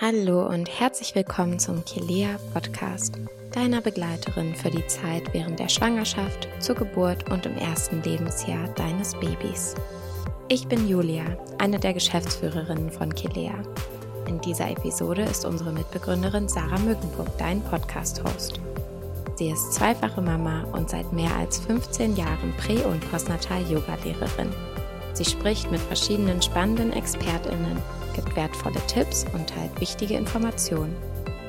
Hallo und herzlich willkommen zum Kilea Podcast, deiner Begleiterin für die Zeit während der Schwangerschaft, zur Geburt und im ersten Lebensjahr deines Babys. Ich bin Julia, eine der Geschäftsführerinnen von Kilea. In dieser Episode ist unsere Mitbegründerin Sarah Mückenburg dein Podcast-Host. Sie ist zweifache Mama und seit mehr als 15 Jahren Prä- und Postnatal-Yoga-Lehrerin. Sie spricht mit verschiedenen spannenden ExpertInnen gibt wertvolle Tipps und teilt wichtige Informationen.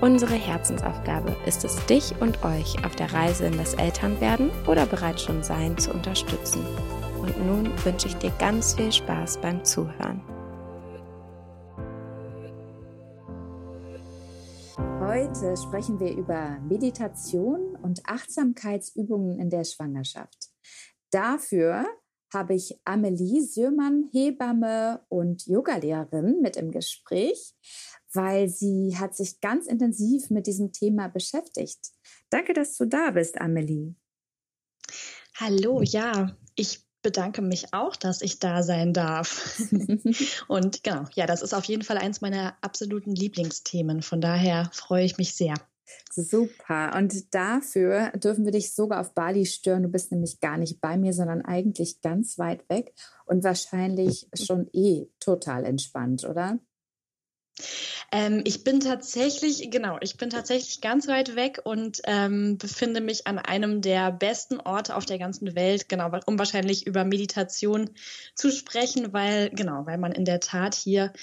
Unsere Herzensaufgabe ist es, dich und euch auf der Reise in das Elternwerden oder bereits schon Sein zu unterstützen. Und nun wünsche ich dir ganz viel Spaß beim Zuhören. Heute sprechen wir über Meditation und Achtsamkeitsübungen in der Schwangerschaft. Dafür habe ich Amelie Sürmann, Hebamme und Yogalehrerin mit im Gespräch, weil sie hat sich ganz intensiv mit diesem Thema beschäftigt. Danke, dass du da bist, Amelie. Hallo, ja, ich bedanke mich auch, dass ich da sein darf. und genau, ja, das ist auf jeden Fall eins meiner absoluten Lieblingsthemen. Von daher freue ich mich sehr. Super. Und dafür dürfen wir dich sogar auf Bali stören. Du bist nämlich gar nicht bei mir, sondern eigentlich ganz weit weg und wahrscheinlich schon eh total entspannt, oder? Ähm, ich bin tatsächlich, genau, ich bin tatsächlich ganz weit weg und ähm, befinde mich an einem der besten Orte auf der ganzen Welt, genau, um wahrscheinlich über Meditation zu sprechen, weil, genau, weil man in der Tat hier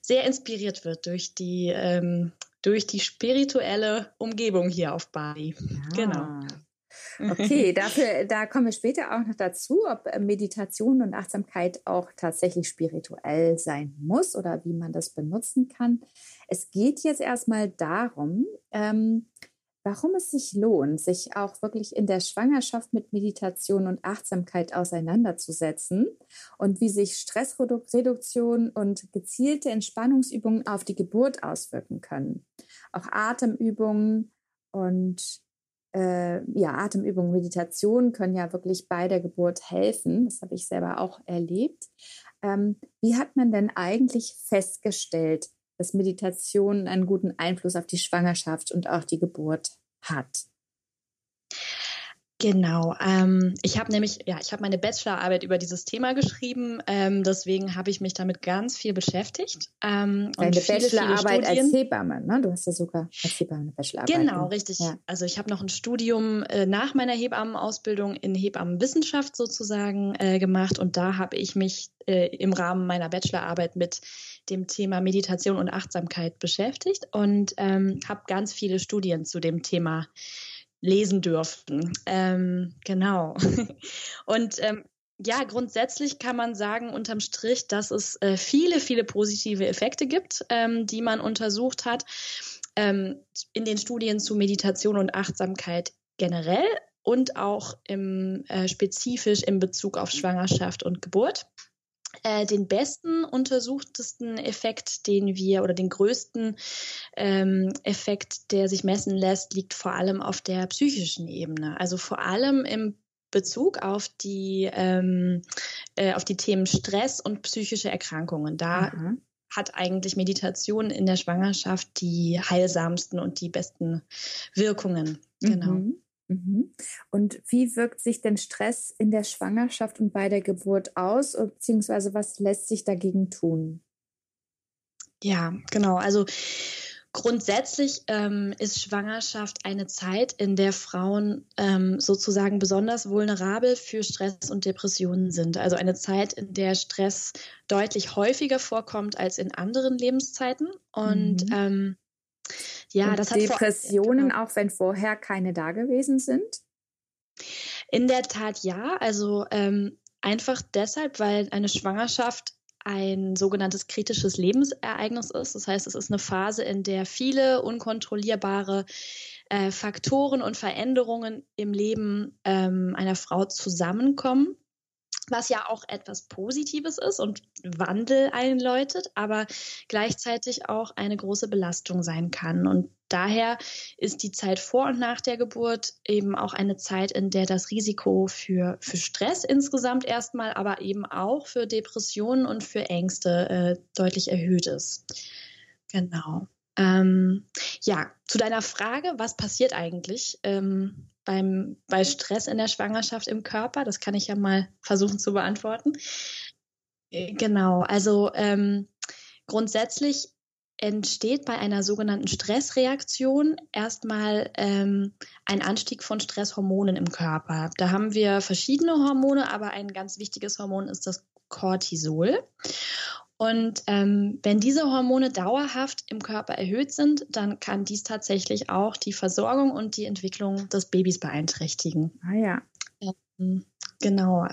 sehr inspiriert wird durch die ähm, durch die spirituelle Umgebung hier auf Bali. Ja. Genau. Okay, dafür, da kommen wir später auch noch dazu, ob Meditation und Achtsamkeit auch tatsächlich spirituell sein muss oder wie man das benutzen kann. Es geht jetzt erstmal darum, ähm, warum es sich lohnt, sich auch wirklich in der Schwangerschaft mit Meditation und Achtsamkeit auseinanderzusetzen und wie sich Stressreduktion und gezielte Entspannungsübungen auf die Geburt auswirken können. Auch Atemübungen und äh, ja, Atemübungen, Meditation können ja wirklich bei der Geburt helfen. Das habe ich selber auch erlebt. Ähm, wie hat man denn eigentlich festgestellt, dass Meditation einen guten Einfluss auf die Schwangerschaft und auch die Geburt hat. Genau. Ähm, ich habe nämlich, ja, ich habe meine Bachelorarbeit über dieses Thema geschrieben. Ähm, deswegen habe ich mich damit ganz viel beschäftigt. Ähm, Deine viele, Bachelorarbeit viele als Hebamme, ne? Du hast ja sogar als Hebamme eine Bachelorarbeit. Genau, richtig. Ja. Also ich habe noch ein Studium äh, nach meiner Hebammenausbildung in Hebammenwissenschaft sozusagen äh, gemacht und da habe ich mich äh, im Rahmen meiner Bachelorarbeit mit dem Thema Meditation und Achtsamkeit beschäftigt und ähm, habe ganz viele Studien zu dem Thema lesen dürfen. Ähm, genau. und ähm, ja, grundsätzlich kann man sagen, unterm Strich, dass es äh, viele, viele positive Effekte gibt, ähm, die man untersucht hat ähm, in den Studien zu Meditation und Achtsamkeit generell und auch im, äh, spezifisch in Bezug auf Schwangerschaft und Geburt. Äh, den besten untersuchtesten Effekt, den wir oder den größten ähm, Effekt, der sich messen lässt, liegt vor allem auf der psychischen Ebene. Also vor allem im Bezug auf die ähm, äh, auf die Themen Stress und psychische Erkrankungen. Da mhm. hat eigentlich Meditation in der Schwangerschaft die heilsamsten und die besten Wirkungen. Genau. Mhm. Mhm. Und wie wirkt sich denn Stress in der Schwangerschaft und bei der Geburt aus, beziehungsweise was lässt sich dagegen tun? Ja, genau. Also grundsätzlich ähm, ist Schwangerschaft eine Zeit, in der Frauen ähm, sozusagen besonders vulnerabel für Stress und Depressionen sind. Also eine Zeit, in der Stress deutlich häufiger vorkommt als in anderen Lebenszeiten. Und mhm. ähm, ja, und das hat Depressionen, vor, genau. auch wenn vorher keine da gewesen sind? In der Tat ja. Also ähm, einfach deshalb, weil eine Schwangerschaft ein sogenanntes kritisches Lebensereignis ist. Das heißt, es ist eine Phase, in der viele unkontrollierbare äh, Faktoren und Veränderungen im Leben ähm, einer Frau zusammenkommen was ja auch etwas Positives ist und Wandel einläutet, aber gleichzeitig auch eine große Belastung sein kann. Und daher ist die Zeit vor und nach der Geburt eben auch eine Zeit, in der das Risiko für, für Stress insgesamt erstmal, aber eben auch für Depressionen und für Ängste äh, deutlich erhöht ist. Genau. Ähm, ja, zu deiner Frage, was passiert eigentlich ähm, beim, bei Stress in der Schwangerschaft im Körper? Das kann ich ja mal versuchen zu beantworten. Äh, genau, also ähm, grundsätzlich entsteht bei einer sogenannten Stressreaktion erstmal ähm, ein Anstieg von Stresshormonen im Körper. Da haben wir verschiedene Hormone, aber ein ganz wichtiges Hormon ist das Cortisol. Und ähm, wenn diese Hormone dauerhaft im Körper erhöht sind, dann kann dies tatsächlich auch die Versorgung und die Entwicklung des Babys beeinträchtigen. Ah ja. Ähm, genau.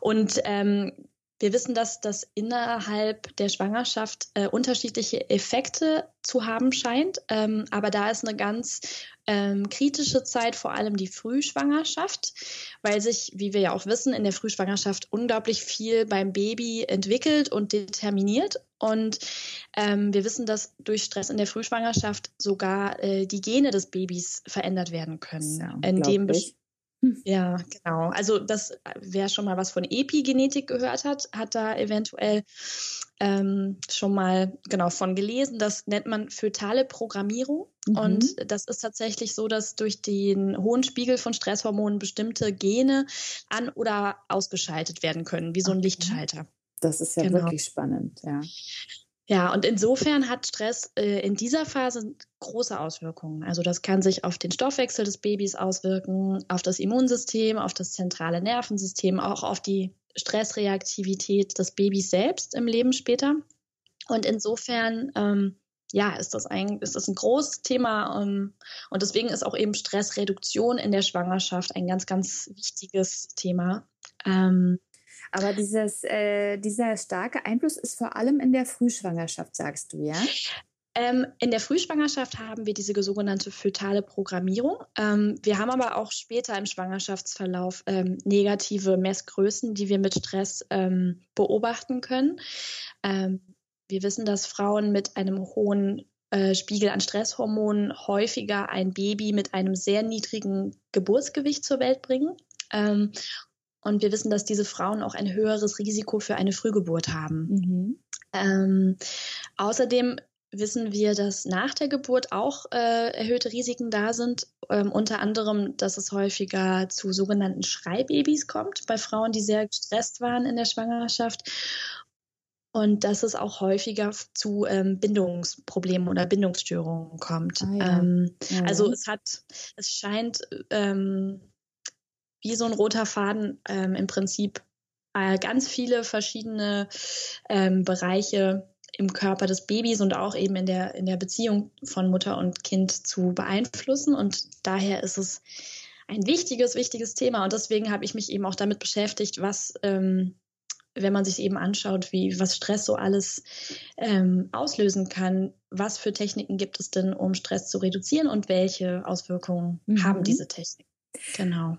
Und ähm, wir wissen, dass das innerhalb der Schwangerschaft äh, unterschiedliche Effekte zu haben scheint. Ähm, aber da ist eine ganz ähm, kritische Zeit, vor allem die Frühschwangerschaft, weil sich, wie wir ja auch wissen, in der Frühschwangerschaft unglaublich viel beim Baby entwickelt und determiniert. Und ähm, wir wissen, dass durch Stress in der Frühschwangerschaft sogar äh, die Gene des Babys verändert werden können, Ja, indem. Ja, genau. Also das, wer schon mal was von Epigenetik gehört hat, hat da eventuell ähm, schon mal genau von gelesen. Das nennt man fötale Programmierung. Mhm. Und das ist tatsächlich so, dass durch den hohen Spiegel von Stresshormonen bestimmte Gene an- oder ausgeschaltet werden können, wie so ein Okay. Lichtschalter. Das ist ja Genau. wirklich spannend, ja. Ja, und insofern hat Stress äh, in dieser Phase große Auswirkungen. Also das kann sich auf den Stoffwechsel des Babys auswirken, auf das Immunsystem, auf das zentrale Nervensystem, auch auf die Stressreaktivität des Babys selbst im Leben später. Und insofern, ähm, ja, ist das ein, ist das ein großes Thema. Ähm, und deswegen ist auch eben Stressreduktion in der Schwangerschaft ein ganz, ganz wichtiges Thema. Ähm, Aber dieses, äh, dieser starke Einfluss ist vor allem in der Frühschwangerschaft, sagst du, ja? Ähm, in der Frühschwangerschaft haben wir diese sogenannte fötale Programmierung. Ähm, wir haben aber auch später im Schwangerschaftsverlauf ähm, negative Messgrößen, die wir mit Stress beobachten können. Wir wissen, dass Frauen mit einem hohen äh, Spiegel an Stresshormonen häufiger ein Baby mit einem sehr niedrigen Geburtsgewicht zur Welt bringen. Und wir wissen, dass diese Frauen auch ein höheres Risiko für eine Frühgeburt haben. Mhm. Ähm, außerdem wissen wir, dass nach der Geburt auch äh, erhöhte Risiken da sind. Ähm, unter anderem, dass es häufiger zu sogenannten Schreibabys kommt bei Frauen, die sehr gestresst waren in der Schwangerschaft. Und dass es auch häufiger zu ähm, Bindungsproblemen oder Bindungsstörungen kommt. Ah ja. ähm, Ja. also es hat, es scheint ähm, wie so ein roter Faden ähm, im Prinzip äh, ganz viele verschiedene ähm, Bereiche im Körper des Babys und auch eben in der, in der Beziehung von Mutter und Kind zu beeinflussen. Und daher ist es ein wichtiges, wichtiges Thema. Und deswegen habe ich mich eben auch damit beschäftigt, was, ähm, wenn man sich eben anschaut, wie was Stress so alles ähm, auslösen kann, was für Techniken gibt es denn, um Stress zu reduzieren und welche Auswirkungen Mhm. haben diese Techniken? Genau.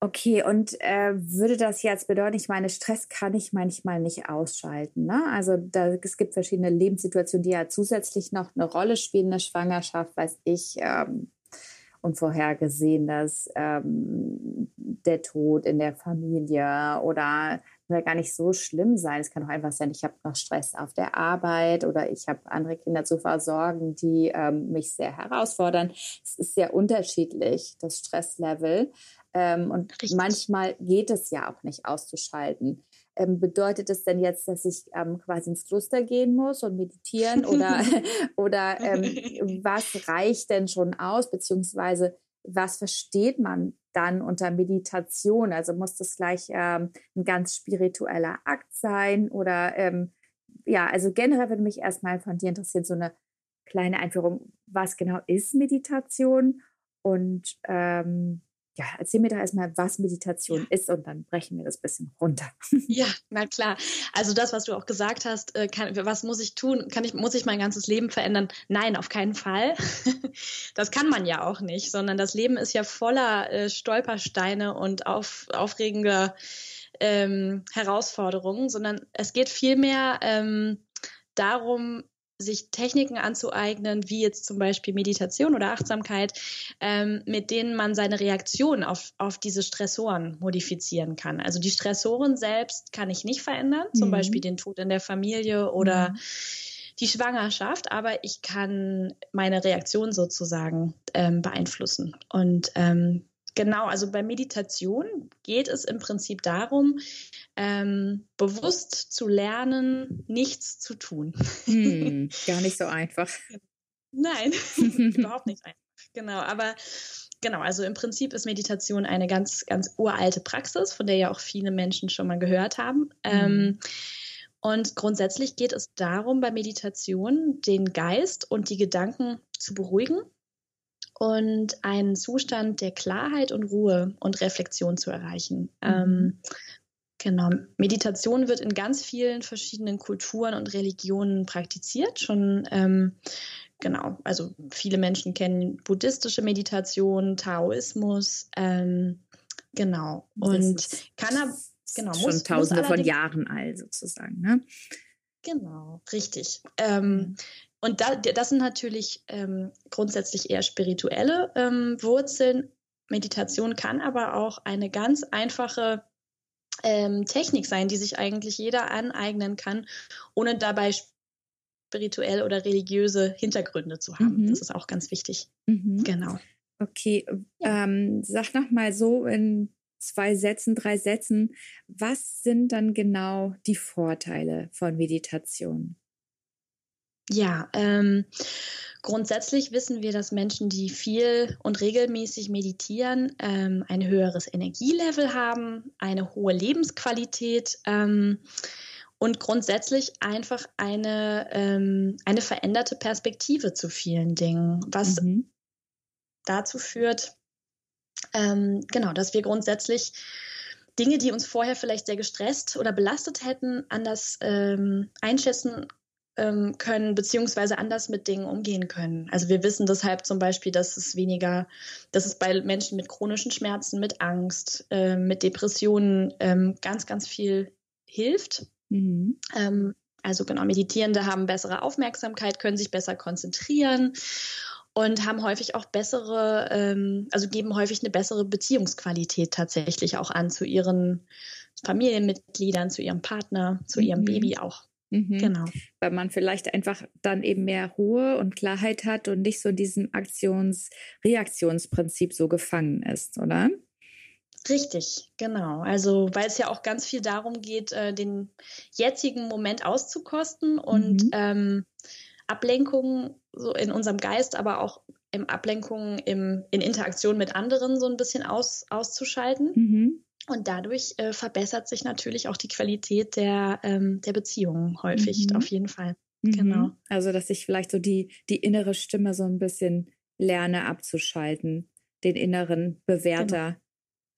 Okay, und äh, würde das jetzt bedeuten, ich meine, Stress kann ich manchmal nicht ausschalten. Ne? Also da, es gibt verschiedene Lebenssituationen, die ja zusätzlich noch eine Rolle spielen in der Schwangerschaft, weiß ich, ähm, unvorhergesehenes, ähm, der Tod in der Familie oder ja gar nicht so schlimm sein. Es kann auch einfach sein, ich habe noch Stress auf der Arbeit oder ich habe andere Kinder zu versorgen, die ähm, mich sehr herausfordern. Es ist sehr unterschiedlich, das Stresslevel. Ähm, und Richtig. manchmal geht es ja auch nicht auszuschalten. Ähm, bedeutet es denn jetzt, dass ich ähm, quasi ins Kloster gehen muss und meditieren oder, oder ähm, was reicht denn schon aus, beziehungsweise was versteht man dann unter Meditation? Also muss das gleich ähm, ein ganz spiritueller Akt sein oder ähm, ja, also generell würde mich erstmal von dir interessieren, so eine kleine Einführung, was genau ist Meditation und ähm, ja, erzähl mir doch erstmal, was Meditation ist und dann brechen wir das ein bisschen runter. Ja, na klar. Also das, was du auch gesagt hast, äh, kann, was muss ich tun? Kann ich, muss ich mein ganzes Leben verändern? Nein, auf keinen Fall. Das kann man ja auch nicht, sondern das Leben ist ja voller äh, Stolpersteine und auf, aufregender ähm, Herausforderungen, sondern es geht vielmehr ähm, darum, sich Techniken anzueignen, wie jetzt zum Beispiel Meditation oder Achtsamkeit, ähm, mit denen man seine Reaktion auf, auf diese Stressoren modifizieren kann. Also die Stressoren selbst kann ich nicht verändern, mhm. zum Beispiel den Tod in der Familie oder mhm. die Schwangerschaft, aber ich kann meine Reaktion sozusagen ähm, beeinflussen. Und ähm, Genau, also bei Meditation geht es im Prinzip darum, ähm, bewusst zu lernen, nichts zu tun. Hm, gar nicht so einfach. Nein, überhaupt nicht einfach. Genau, aber genau, also im Prinzip ist Meditation eine ganz, ganz uralte Praxis, von der ja auch viele Menschen schon mal gehört haben. Mhm. Ähm, und grundsätzlich geht es darum, bei Meditation den Geist und die Gedanken zu beruhigen und einen Zustand der Klarheit und Ruhe und Reflexion zu erreichen. Mhm. Ähm, genau. Meditation wird in ganz vielen verschiedenen Kulturen und Religionen praktiziert. Schon ähm, genau. Also viele Menschen kennen buddhistische Meditation, Taoismus. Ähm, genau. Und kann er genau schon muss, Tausende muss von Jahren alt sozusagen. Ne? Genau, richtig. Ähm, mhm. Und da, das sind natürlich ähm, grundsätzlich eher spirituelle ähm, Wurzeln. Meditation kann aber auch eine ganz einfache ähm, Technik sein, die sich eigentlich jeder aneignen kann, ohne dabei spirituell oder religiöse Hintergründe zu haben. Mhm. Das ist auch ganz wichtig. Mhm. Genau. Okay, ja. ähm, sag noch mal so in zwei Sätzen, drei Sätzen, was sind dann genau die Vorteile von Meditation? Ja, ähm, grundsätzlich wissen wir, dass Menschen, die viel und regelmäßig meditieren, ähm, ein höheres Energielevel haben, eine hohe Lebensqualität ähm, und grundsätzlich einfach eine, ähm, eine veränderte Perspektive zu vielen Dingen, was mhm. dazu führt, ähm, genau, dass wir grundsätzlich Dinge, die uns vorher vielleicht sehr gestresst oder belastet hätten, anders ähm, einschätzen ähm, können, beziehungsweise anders mit Dingen umgehen können. Also wir wissen deshalb zum Beispiel, dass es weniger, dass es bei Menschen mit chronischen Schmerzen, mit Angst, äh, mit Depressionen ähm, ganz, ganz viel hilft. Mhm. Ähm, also genau, Meditierende haben bessere Aufmerksamkeit, können sich besser konzentrieren und haben häufig auch bessere, ähm, also geben häufig eine bessere Beziehungsqualität tatsächlich auch an zu ihren Familienmitgliedern, zu ihrem Partner, zu ihrem mhm. Baby auch. Mhm. Genau. Weil man vielleicht einfach dann eben mehr Ruhe und Klarheit hat und nicht so in diesem Aktions-Reaktionsprinzip so gefangen ist, oder? Richtig, genau. Also, weil es ja auch ganz viel darum geht, äh, den jetzigen Moment auszukosten und mhm. ähm, Ablenkungen so in unserem Geist, aber auch im Ablenkungen im, in Interaktion mit anderen so ein bisschen aus, auszuschalten. Mhm. Und dadurch äh, verbessert sich natürlich auch die Qualität der, ähm, der Beziehungen häufig, mhm. auf jeden Fall. Mhm. Genau. Also, dass ich vielleicht so die, die innere Stimme so ein bisschen lerne abzuschalten, den inneren Bewerter.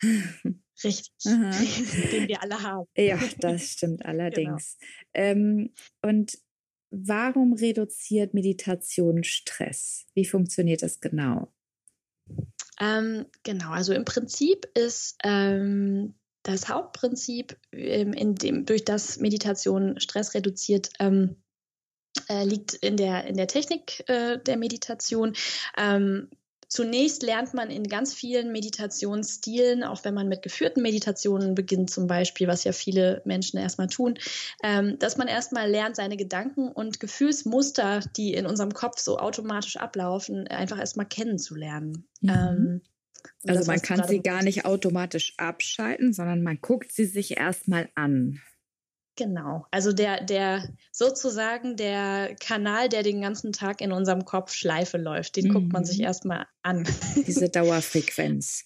Genau. Richtig, den wir alle haben. Ja, das stimmt allerdings. Genau. Ähm, und warum reduziert Meditation Stress? Wie funktioniert das genau? Ähm, genau, also im Prinzip ist ähm, das Hauptprinzip, ähm, in dem, durch das Meditation Stress reduziert, ähm, äh, liegt in der, in der Technik äh, der Meditation. Ähm, Zunächst lernt man in ganz vielen Meditationsstilen, auch wenn man mit geführten Meditationen beginnt, zum Beispiel, was ja viele Menschen erstmal tun, ähm, dass man erstmal lernt, seine Gedanken und Gefühlsmuster, die in unserem Kopf so automatisch ablaufen, einfach erstmal kennenzulernen. Mhm. Ähm, Also man kann sie gar nicht automatisch abschalten, sondern man guckt sie sich erstmal an. Genau. Also der, der sozusagen der Kanal, der den ganzen Tag in unserem Kopf Schleife läuft, den mhm. guckt man sich mhm. erstmal an. Diese Dauerfrequenz.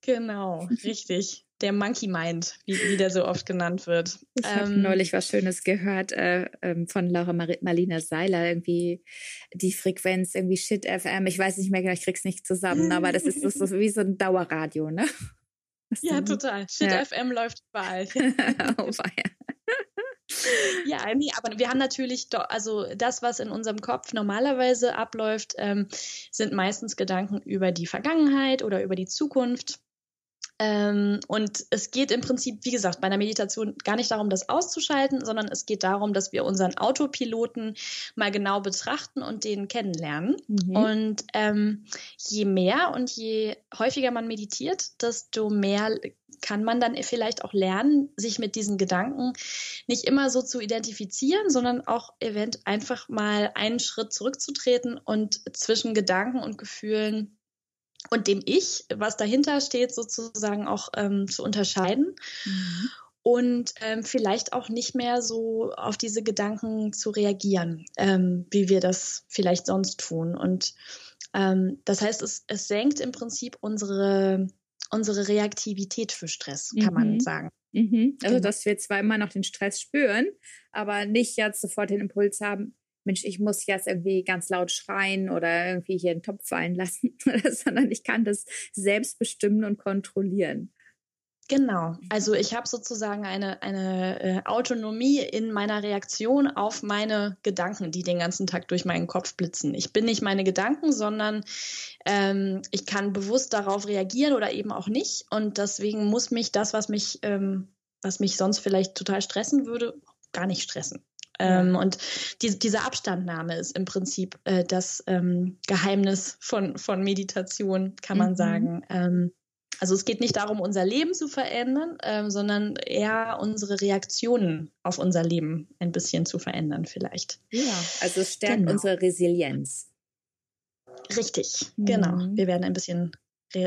genau, richtig. Der Monkey Mind, wie, wie der so oft genannt wird. Ich ähm, habe neulich was Schönes gehört äh, ähm, von Laura Mar Marlina Seiler, irgendwie die Frequenz, irgendwie Shit FM. Ich weiß nicht mehr genau, ich krieg's nicht zusammen, aber das ist, das ist wie so ein Dauerradio, ne? Ja, total. Shit ja. FM läuft überall. oh, ja, nee, aber wir haben natürlich, doch, also das, was in unserem Kopf normalerweise abläuft, ähm, sind meistens Gedanken über die Vergangenheit oder über die Zukunft. Ähm, und es geht im Prinzip, wie gesagt, bei einer Meditation gar nicht darum, das auszuschalten, sondern es geht darum, dass wir unseren Autopiloten mal genau betrachten und den kennenlernen. Mhm. Und ähm, je mehr und je häufiger man meditiert, desto mehr kann man dann vielleicht auch lernen, sich mit diesen Gedanken nicht immer so zu identifizieren, sondern auch event einfach mal einen Schritt zurückzutreten und zwischen Gedanken und Gefühlen und dem Ich, was dahinter steht, sozusagen auch ähm, zu unterscheiden. Mhm. Und ähm, vielleicht auch nicht mehr so auf diese Gedanken zu reagieren, ähm, wie wir das vielleicht sonst tun. Und ähm, das heißt, es, es senkt im Prinzip unsere, unsere Reaktivität für Stress, kann mhm. man sagen. Mhm. Also, genau. dass wir zweimal noch den Stress spüren, aber nicht jetzt sofort den Impuls haben, Mensch, ich muss jetzt irgendwie ganz laut schreien oder irgendwie hier einen Topf fallen lassen, sondern ich kann das selbst bestimmen und kontrollieren. Genau, also ich habe sozusagen eine, eine äh, Autonomie in meiner Reaktion auf meine Gedanken, die den ganzen Tag durch meinen Kopf blitzen. Ich bin nicht meine Gedanken, sondern ähm, ich kann bewusst darauf reagieren oder eben auch nicht. Und deswegen muss mich das, was mich, ähm, was mich sonst vielleicht total stressen würde, gar nicht stressen. Ähm, und die, diese Abstandnahme ist im Prinzip äh, das ähm, Geheimnis von, von Meditation, kann man mhm. sagen. Ähm, also es geht nicht darum, unser Leben zu verändern, ähm, sondern eher unsere Reaktionen auf unser Leben ein bisschen zu verändern vielleicht. Ja, also es stärkt genau. unsere Resilienz. Richtig, genau. mhm. genau. Wir werden ein bisschen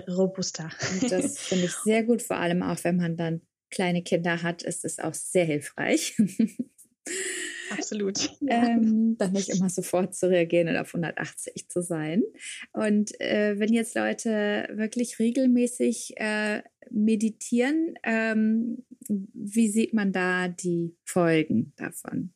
robuster. Und das finde ich sehr gut, vor allem auch wenn man dann kleine Kinder hat, ist es auch sehr hilfreich. Absolut. Ähm, dann nicht immer sofort zu reagieren und auf 180 zu sein. Und äh, wenn jetzt Leute wirklich regelmäßig äh, meditieren, ähm, wie sieht man da die Folgen davon?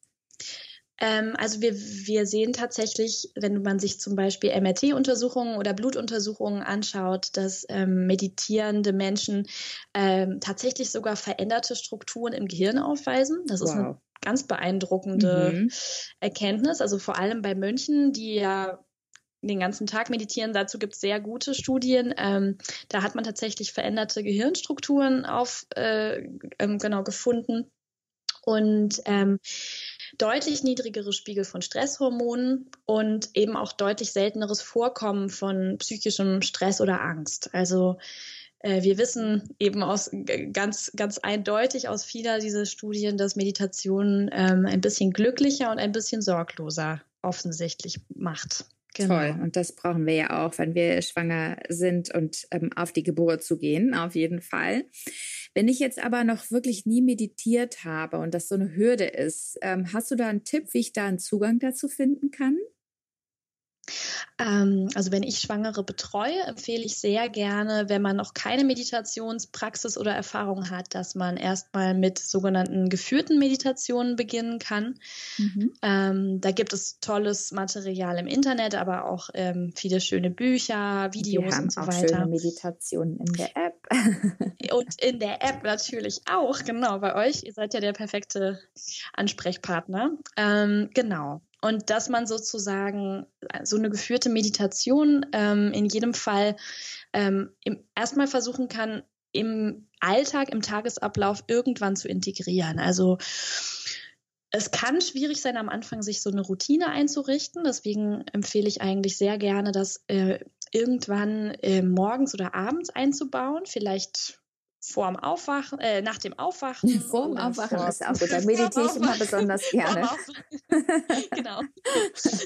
Ähm, also wir, wir sehen tatsächlich, wenn man sich zum Beispiel MRT-Untersuchungen oder Blutuntersuchungen anschaut, dass ähm, meditierende Menschen ähm, tatsächlich sogar veränderte Strukturen im Gehirn aufweisen. Das wow. ist eine ganz beeindruckende mhm. Erkenntnis. Also vor allem bei Mönchen, die ja den ganzen Tag meditieren. Dazu gibt es sehr gute Studien. Ähm, da hat man tatsächlich veränderte Gehirnstrukturen auf äh, ähm, genau gefunden und ähm, deutlich niedrigere Spiegel von Stresshormonen und eben auch deutlich selteneres Vorkommen von psychischem Stress oder Angst. Also wir wissen eben aus ganz, ganz eindeutig aus vieler dieser Studien, dass Meditation ähm, ein bisschen glücklicher und ein bisschen sorgloser offensichtlich macht. Genau. Toll. Und das brauchen wir ja auch, wenn wir schwanger sind und ähm, auf die Geburt zu gehen, auf jeden Fall. Wenn ich jetzt aber noch wirklich nie meditiert habe und das so eine Hürde ist, ähm, hast du da einen Tipp, wie ich da einen Zugang dazu finden kann? Ähm, also wenn ich Schwangere betreue, empfehle ich sehr gerne, wenn man noch keine Meditationspraxis oder Erfahrung hat, dass man erstmal mit sogenannten geführten Meditationen beginnen kann. Mhm. Ähm, da gibt es tolles Material im Internet, aber auch ähm, viele schöne Bücher, Videos Wir haben und so auch weiter. Schöne Meditationen in der App. und in der App natürlich auch, genau, bei euch. Ihr seid ja der perfekte Ansprechpartner. Ähm, genau. Und dass man sozusagen äh, so eine geführte Meditation ähm, in jedem Fall ähm, erstmal versuchen kann, im Alltag, im Tagesablauf irgendwann zu integrieren. Also es kann schwierig sein, am Anfang sich so eine Routine einzurichten. Deswegen empfehle ich eigentlich sehr gerne, das äh, irgendwann äh, morgens oder abends einzubauen. Vielleicht vorm Aufwachen, äh, nach dem Aufwachen. Vorm Aufwachen vor, ist auch gut. Da meditiere ich immer besonders gerne. genau.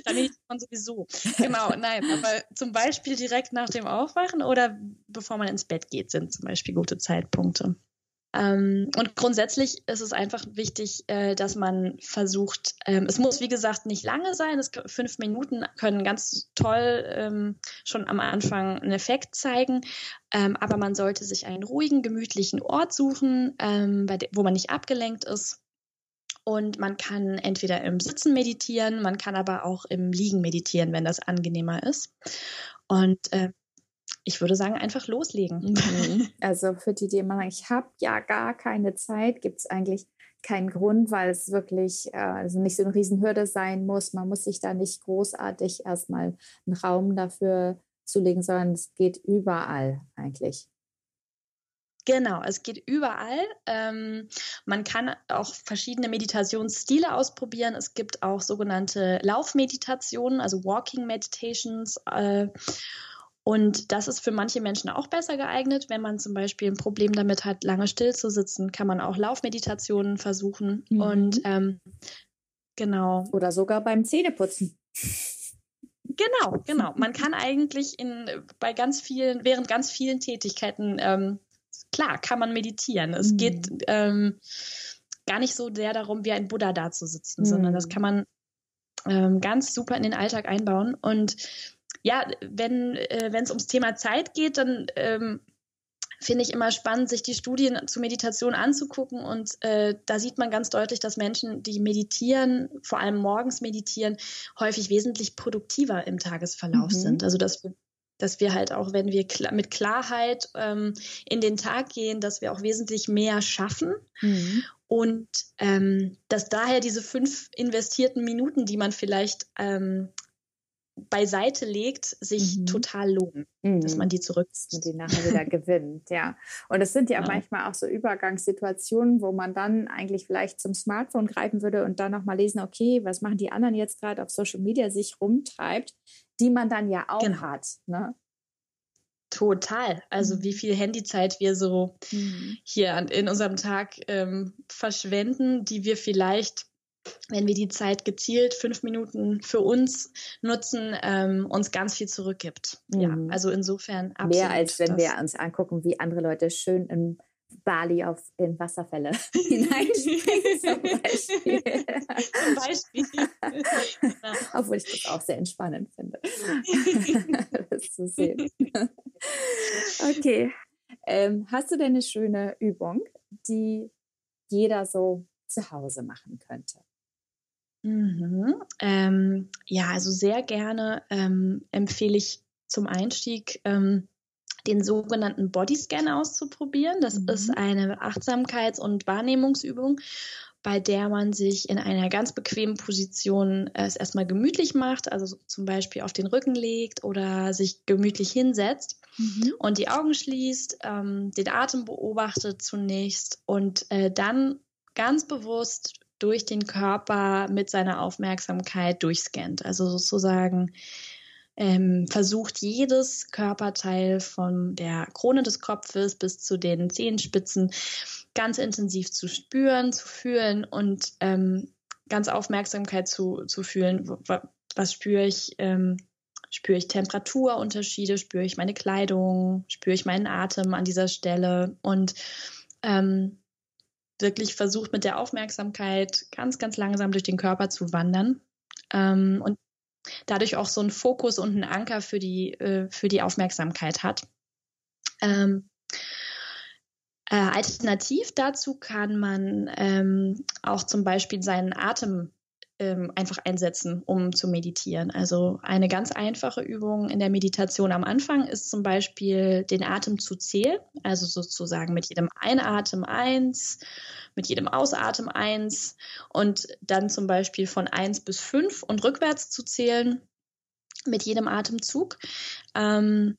Da meditiert man sowieso. Genau, nein, aber zum Beispiel direkt nach dem Aufwachen oder bevor man ins Bett geht, sind zum Beispiel gute Zeitpunkte. Ähm, und grundsätzlich ist es einfach wichtig, äh, dass man versucht, ähm, es muss wie gesagt nicht lange sein, es, fünf Minuten können ganz toll ähm, schon am Anfang einen Effekt zeigen, ähm, aber man sollte sich einen ruhigen, gemütlichen Ort suchen, ähm, wo man nicht abgelenkt ist. Und man kann entweder im Sitzen meditieren, man kann aber auch im Liegen meditieren, wenn das angenehmer ist. Und äh, ich würde sagen, einfach loslegen. Mhm. Also für die, die immer sagen, ich habe ja gar keine Zeit, gibt es eigentlich keinen Grund, weil es wirklich äh, also nicht so eine Riesenhürde sein muss. Man muss sich da nicht großartig erstmal einen Raum dafür zulegen, sondern es geht überall eigentlich. Genau, es geht überall. Ähm, man kann auch verschiedene Meditationsstile ausprobieren. Es gibt auch sogenannte Laufmeditationen, also Walking Meditations. Äh, und das ist für manche Menschen auch besser geeignet. Wenn man zum Beispiel ein Problem damit hat, lange still zu sitzen, kann man auch Laufmeditationen versuchen. Mhm. Und ähm, genau. Oder sogar beim Zähneputzen. Genau, genau. Man kann eigentlich in, bei ganz vielen, während ganz vielen Tätigkeiten, ähm, klar, kann man meditieren. Es mhm. geht ähm, gar nicht so sehr darum, wie ein Buddha da zu sitzen, mhm. sondern das kann man ähm, ganz super in den Alltag einbauen. Und ja, wenn äh, es ums Thema Zeit geht, dann ähm, finde ich immer spannend, sich die Studien zu Meditation anzugucken. Und äh, da sieht man ganz deutlich, dass Menschen, die meditieren, vor allem morgens meditieren, häufig wesentlich produktiver im Tagesverlauf mhm. sind. Also dass wir dass wir halt auch, wenn wir klar, mit Klarheit ähm, in den Tag gehen, dass wir auch wesentlich mehr schaffen. Mhm. Und ähm, dass daher diese fünf investierten Minuten, die man vielleicht ähm, beiseite legt, sich mhm. total lohnen, mhm. dass man die zurück und die nachher wieder gewinnt, ja. Und es sind ja, ja, manchmal auch so Übergangssituationen, wo man dann eigentlich vielleicht zum Smartphone greifen würde und dann nochmal lesen, okay, was machen die anderen jetzt gerade auf Social Media sich rumtreibt, die man dann ja auch genau. hat, ne? Total. Also mhm. wie viel Handyzeit wir so mhm. hier in unserem Tag ähm, verschwenden, die wir vielleicht wenn wir die Zeit gezielt fünf Minuten für uns nutzen, ähm, uns ganz viel zurückgibt. Mhm. Ja, also insofern absolut. Mehr als wenn wir uns angucken, wie andere Leute schön in Bali auf in Wasserfälle hineinspringen zum Beispiel. zum Beispiel. genau. Obwohl ich das auch sehr entspannend finde, das zu sehen. okay. Ähm, hast du denn eine schöne Übung, die jeder so zu Hause machen könnte? Mhm. Ähm, ja, also sehr gerne ähm, empfehle ich zum Einstieg ähm, den sogenannten Bodyscan auszuprobieren. Das mhm. ist eine Achtsamkeits- und Wahrnehmungsübung, bei der man sich in einer ganz bequemen Position es erstmal gemütlich macht, also zum Beispiel auf den Rücken legt oder sich gemütlich hinsetzt mhm. und die Augen schließt, ähm, den Atem beobachtet zunächst und äh, dann ganz bewusst durch den Körper mit seiner Aufmerksamkeit durchscannt. Also sozusagen ähm, versucht jedes Körperteil von der Krone des Kopfes bis zu den Zehenspitzen ganz intensiv zu spüren, zu fühlen und ähm, ganz Aufmerksamkeit zu, zu fühlen. Was spüre ich? Ähm, spüre ich Temperaturunterschiede? Spüre ich meine Kleidung? Spüre ich meinen Atem an dieser Stelle? Und ähm, wirklich versucht mit der Aufmerksamkeit ganz, ganz langsam durch den Körper zu wandern ähm, und dadurch auch so einen Fokus und einen Anker für die, äh, für die Aufmerksamkeit hat. Ähm, äh, alternativ dazu kann man ähm, auch zum Beispiel seinen Atem ähm, einfach einsetzen, um zu meditieren. Also eine ganz einfache Übung in der Meditation am Anfang ist zum Beispiel den Atem zu zählen, also sozusagen mit jedem Einatmen eins, mit jedem Ausatmen eins und dann zum Beispiel von eins bis fünf und rückwärts zu zählen mit jedem Atemzug. Ähm,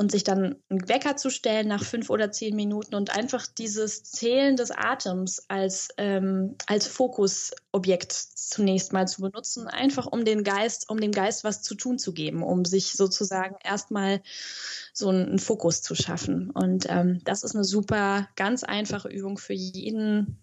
und sich dann einen Wecker zu stellen nach fünf oder zehn Minuten und einfach dieses Zählen des Atems als, ähm, als Fokusobjekt zunächst mal zu benutzen, einfach um den Geist, um dem Geist was zu tun zu geben, um sich sozusagen erstmal so einen, Fokus zu schaffen. Und ähm, das ist eine super, ganz einfache Übung für jeden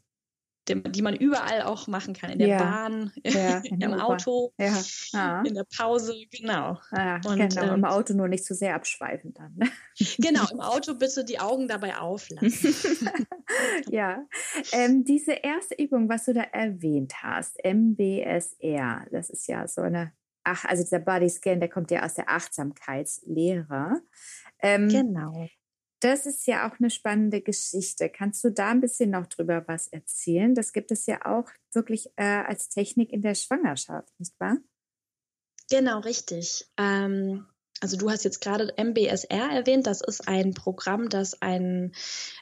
die man überall auch machen kann, in der ja. Bahn, ja, in im Auto, ja. Ah. in der Pause, genau. Ah, und, genau, ähm, im Auto nur nicht zu so sehr abschweifen dann. Ne? Genau, im Auto bitte die Augen dabei auflassen. ja, ähm, diese erste Übung, was du da erwähnt hast, MBSR, das ist ja so eine, ach, also dieser Body Scan, der kommt ja aus der Achtsamkeitslehre. Ähm, genau. Das ist ja auch eine spannende Geschichte. Kannst du da ein bisschen noch drüber was erzählen? Das gibt es ja auch wirklich äh, als Technik in der Schwangerschaft, nicht wahr? Genau, richtig. Ähm, also du hast jetzt gerade MBSR erwähnt. Das ist ein Programm, das ein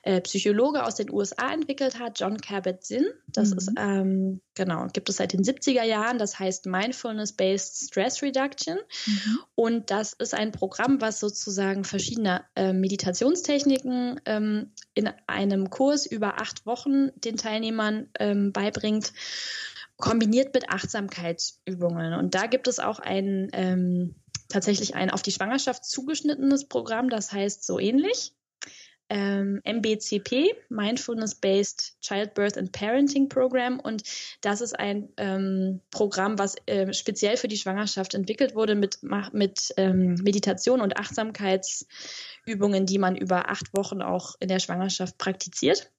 äh, Psychologe aus den USA entwickelt hat, John Cabot-Zinn. Das mhm. ist, ähm, genau, gibt es seit den 70er Jahren. Das heißt Mindfulness-Based Stress Reduction. Mhm. Und das ist ein Programm, was sozusagen verschiedene äh, Meditationstechniken ähm, in einem Kurs über acht Wochen den Teilnehmern ähm, beibringt kombiniert mit Achtsamkeitsübungen. Und da gibt es auch ein ähm, tatsächlich ein auf die Schwangerschaft zugeschnittenes Programm, das heißt so ähnlich. Ähm, MBCP, Mindfulness-Based Childbirth and Parenting Program. Und das ist ein ähm, Programm, was äh, speziell für die Schwangerschaft entwickelt wurde mit, mit ähm, Meditation und Achtsamkeitsübungen, die man über acht Wochen auch in der Schwangerschaft praktiziert.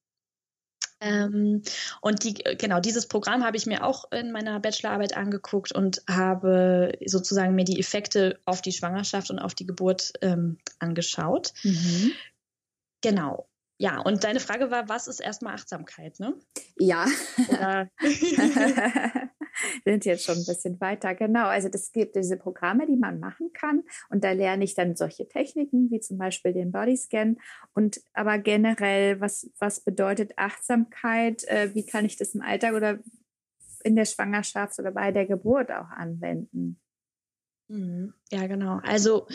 Ähm, und die, genau, dieses Programm habe ich mir auch in meiner Bachelorarbeit angeguckt und habe sozusagen mir die Effekte auf die Schwangerschaft und auf die Geburt ähm, angeschaut. Mhm. Genau. Ja, und deine Frage war, was ist erstmal Achtsamkeit, ne? Ja. sind jetzt schon ein bisschen weiter. Genau, also es gibt diese Programme, die man machen kann und da lerne ich dann solche Techniken wie zum Beispiel den Bodyscan und aber generell, was, was bedeutet Achtsamkeit? Äh, wie kann ich das im Alltag oder in der Schwangerschaft oder bei der Geburt auch anwenden? Mhm. Ja, genau. Also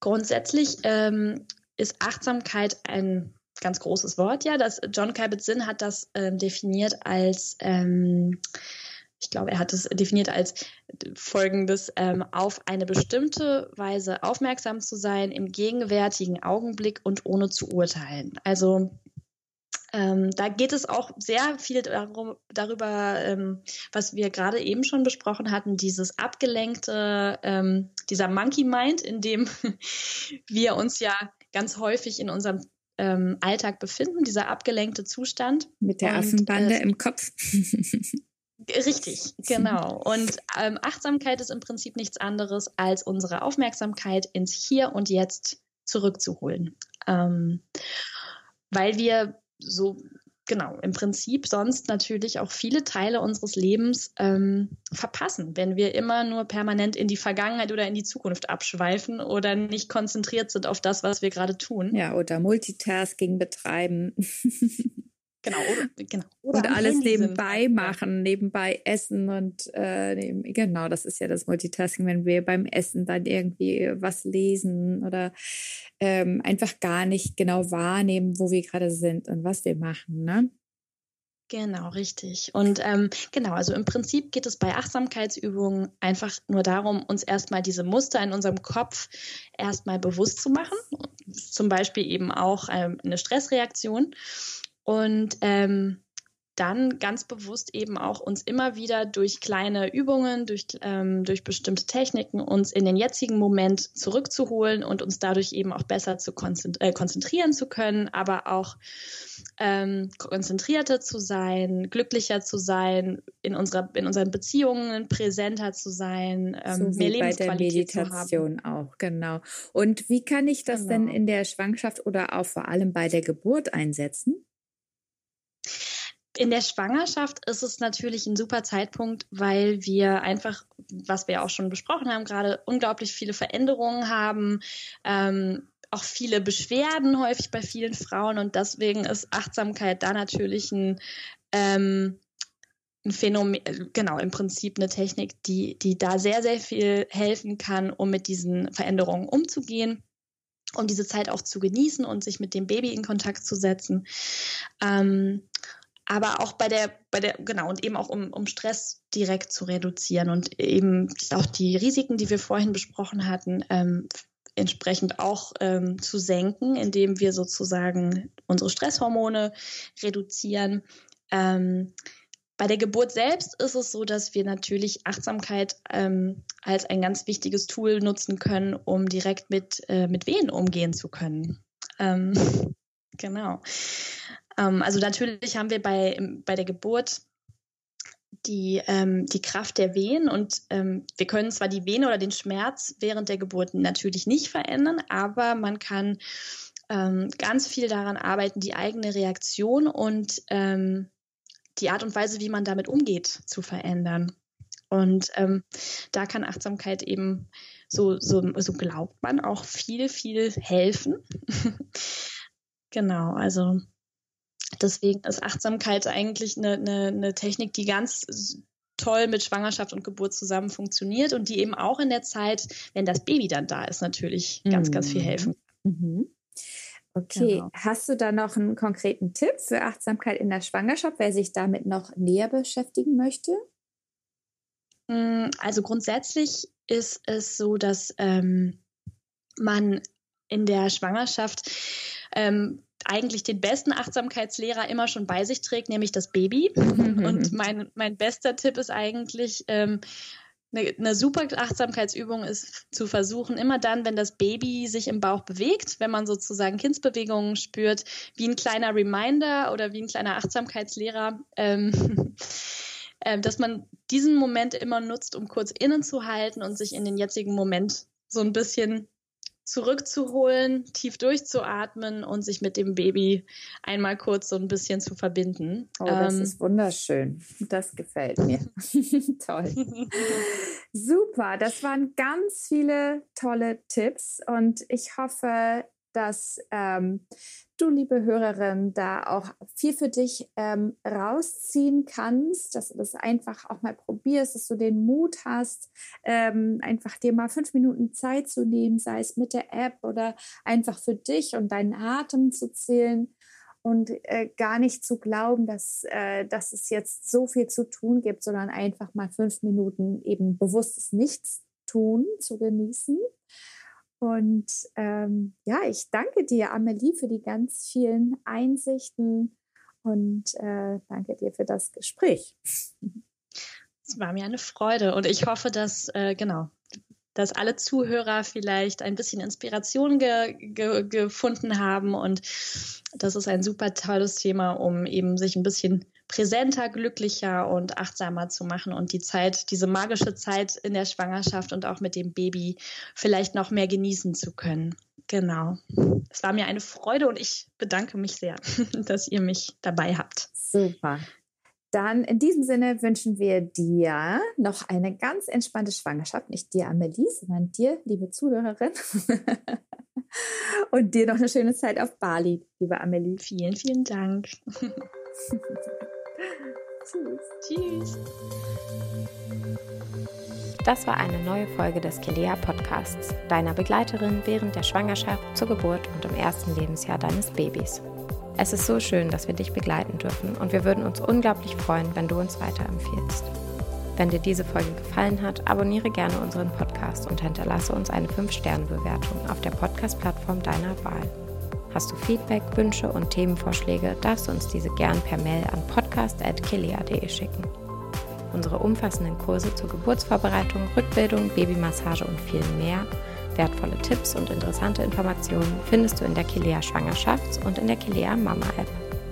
grundsätzlich ähm, ist Achtsamkeit ein ganz großes Wort, ja. Das John Kabat-Zinn hat das ähm, definiert als ähm, ich glaube, er hat es definiert als folgendes, ähm, auf eine bestimmte Weise aufmerksam zu sein im gegenwärtigen Augenblick und ohne zu urteilen. Also ähm, da geht es auch sehr viel darum, darüber, ähm, was wir gerade eben schon besprochen hatten, dieses abgelenkte, ähm, dieser Monkey Mind, in dem wir uns ja ganz häufig in unserem ähm, Alltag befinden, dieser abgelenkte Zustand. Mit der Affenbande äh, im Kopf. Richtig, genau. Und ähm, Achtsamkeit ist im Prinzip nichts anderes, als unsere Aufmerksamkeit ins Hier und Jetzt zurückzuholen. Ähm, weil wir so, genau, im Prinzip sonst natürlich auch viele Teile unseres Lebens ähm, verpassen, wenn wir immer nur permanent in die Vergangenheit oder in die Zukunft abschweifen oder nicht konzentriert sind auf das, was wir gerade tun. Ja, oder Multitasking betreiben. Genau, oder, genau. Oder und alles Handy nebenbei sind. machen, nebenbei essen und äh, neben, genau, das ist ja das Multitasking, wenn wir beim Essen dann irgendwie was lesen oder ähm, einfach gar nicht genau wahrnehmen, wo wir gerade sind und was wir machen, ne? Genau, richtig. Und ähm, genau, also im Prinzip geht es bei Achtsamkeitsübungen einfach nur darum, uns erstmal diese Muster in unserem Kopf erstmal bewusst zu machen. Zum Beispiel eben auch ähm, eine Stressreaktion und ähm, dann ganz bewusst eben auch uns immer wieder durch kleine Übungen, durch, ähm, durch bestimmte Techniken uns in den jetzigen Moment zurückzuholen und uns dadurch eben auch besser zu konzentri äh, konzentrieren zu können, aber auch ähm, konzentrierter zu sein, glücklicher zu sein, in, unserer, in unseren Beziehungen präsenter zu sein, ähm, so mehr Lebensqualität bei der Meditation zu haben. auch, genau. Und wie kann ich das genau. denn in der Schwangerschaft oder auch vor allem bei der Geburt einsetzen? In der Schwangerschaft ist es natürlich ein super Zeitpunkt, weil wir einfach, was wir auch schon besprochen haben, gerade unglaublich viele Veränderungen haben, ähm, auch viele Beschwerden häufig bei vielen Frauen und deswegen ist Achtsamkeit da natürlich ein, ähm, ein Phänomen, genau, im Prinzip eine Technik, die, die da sehr, sehr viel helfen kann, um mit diesen Veränderungen umzugehen. um diese Zeit auch zu genießen und sich mit dem Baby in Kontakt zu setzen. Ähm, aber auch bei der, bei der, genau, und eben auch um, um Stress direkt zu reduzieren und eben auch die Risiken, die wir vorhin besprochen hatten, ähm, entsprechend auch ähm, zu senken, indem wir sozusagen unsere Stresshormone reduzieren. Ähm, bei der Geburt selbst ist es so, dass wir natürlich Achtsamkeit ähm, als ein ganz wichtiges Tool nutzen können, um direkt mit, äh, mit Wehen umgehen zu können. Ähm, genau. Ähm, also natürlich haben wir bei, bei der Geburt die, ähm, die Kraft der Wehen und ähm, wir können zwar die Wehen oder den Schmerz während der Geburt natürlich nicht verändern, aber man kann ähm, ganz viel daran arbeiten, die eigene Reaktion und ähm, die Art und Weise, wie man damit umgeht, zu verändern. Und ähm, da kann Achtsamkeit eben, so, so, so glaubt man, auch viel, viel helfen. genau, also deswegen ist Achtsamkeit eigentlich eine, eine, eine Technik, die ganz toll mit Schwangerschaft und Geburt zusammen funktioniert und die eben auch in der Zeit, wenn das Baby dann da ist, natürlich ganz, mhm. ganz viel mhm. helfen kann. Mhm. Okay, genau. hast du da noch einen konkreten Tipp für Achtsamkeit in der Schwangerschaft, wer sich damit noch näher beschäftigen möchte? Mm, also grundsätzlich ist es so, dass ähm, man in der Schwangerschaft ähm, eigentlich den besten Achtsamkeitslehrer immer schon bei sich trägt, nämlich das Baby. Und mein, mein bester Tipp ist eigentlich, ähm, eine, eine super Achtsamkeitsübung ist zu versuchen, immer dann, wenn das Baby sich im Bauch bewegt, wenn man sozusagen Kindsbewegungen spürt, wie ein kleiner Reminder oder wie ein kleiner Achtsamkeitslehrer, ähm, äh, dass man diesen Moment immer nutzt, um kurz innezuhalten und sich in den jetzigen Moment so ein bisschen zurückzuholen, tief durchzuatmen und sich mit dem Baby einmal kurz so ein bisschen zu verbinden. Oh, das ähm, ist wunderschön. Das gefällt mir. Toll. Super, das waren ganz viele tolle Tipps und ich hoffe, dass ähm, du, liebe Hörerin, da auch viel für dich ähm, rausziehen kannst, dass du das einfach auch mal probierst, dass du den Mut hast, ähm, einfach dir mal fünf Minuten Zeit zu nehmen, sei es mit der App oder einfach für dich und deinen Atem zu zählen und äh, gar nicht zu glauben, dass, äh, dass es jetzt so viel zu tun gibt, sondern einfach mal fünf Minuten eben bewusstes Nichts tun zu genießen und ähm, ja, ich danke dir, Amelie, für die ganz vielen Einsichten und äh, danke dir für das Gespräch. Es war mir eine Freude und ich hoffe, dass, äh, genau, dass alle Zuhörer vielleicht ein bisschen Inspiration ge ge gefunden haben und das ist ein super tolles Thema, um eben sich ein bisschen präsenter, glücklicher und achtsamer zu machen und die Zeit, diese magische Zeit in der Schwangerschaft und auch mit dem Baby vielleicht noch mehr genießen zu können. Genau. Es war mir eine Freude und ich bedanke mich sehr, dass ihr mich dabei habt. Super. Dann in diesem Sinne wünschen wir dir noch eine ganz entspannte Schwangerschaft. Nicht dir, Amelie, sondern dir, liebe Zuhörerin. Und dir noch eine schöne Zeit auf Bali, liebe Amelie. Vielen, vielen Dank. Tschüss. Tschüss. Das war eine neue Folge des Kelea Podcasts, deiner Begleiterin während der Schwangerschaft, zur Geburt und im ersten Lebensjahr deines Babys. Es ist so schön, dass wir dich begleiten dürfen und wir würden uns unglaublich freuen, wenn du uns weiterempfiehlst. Wenn dir diese Folge gefallen hat, abonniere gerne unseren Podcast und hinterlasse uns eine 5-Sterne-Bewertung auf der Podcast-Plattform deiner Wahl. Hast du Feedback, Wünsche und Themenvorschläge, darfst du uns diese gern per Mail an podcast.kilea.de schicken. Unsere umfassenden Kurse zur Geburtsvorbereitung, Rückbildung, Babymassage und viel mehr, wertvolle Tipps und interessante Informationen findest du in der Kilea Schwangerschafts- und in der Kilea Mama App.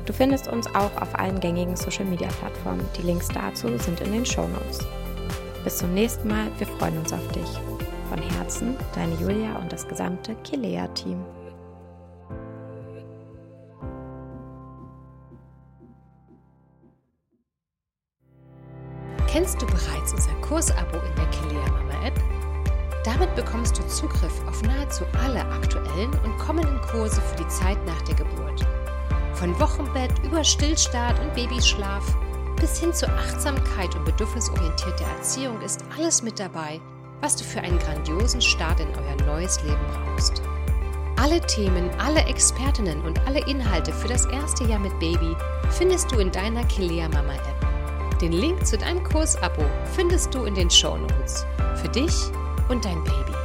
Du findest uns auch auf allen gängigen Social Media Plattformen. Die Links dazu sind in den Show Notes. Bis zum nächsten Mal, wir freuen uns auf dich. Von Herzen, deine Julia und das gesamte Kilea-Team. Kennst du bereits unser Kursabo in der Kilea Mama App? Damit bekommst du Zugriff auf nahezu alle aktuellen und kommenden Kurse für die Zeit nach der Geburt. Von Wochenbett über Stillstart und Babyschlaf bis hin zur Achtsamkeit und bedürfnisorientierter Erziehung ist alles mit dabei, was du für einen grandiosen Start in euer neues Leben brauchst. Alle Themen, alle Expertinnen und alle Inhalte für das erste Jahr mit Baby findest du in deiner Kilea Mama App. Den Link zu deinem Kursabo findest du in den Show Notes. Für dich und dein Baby.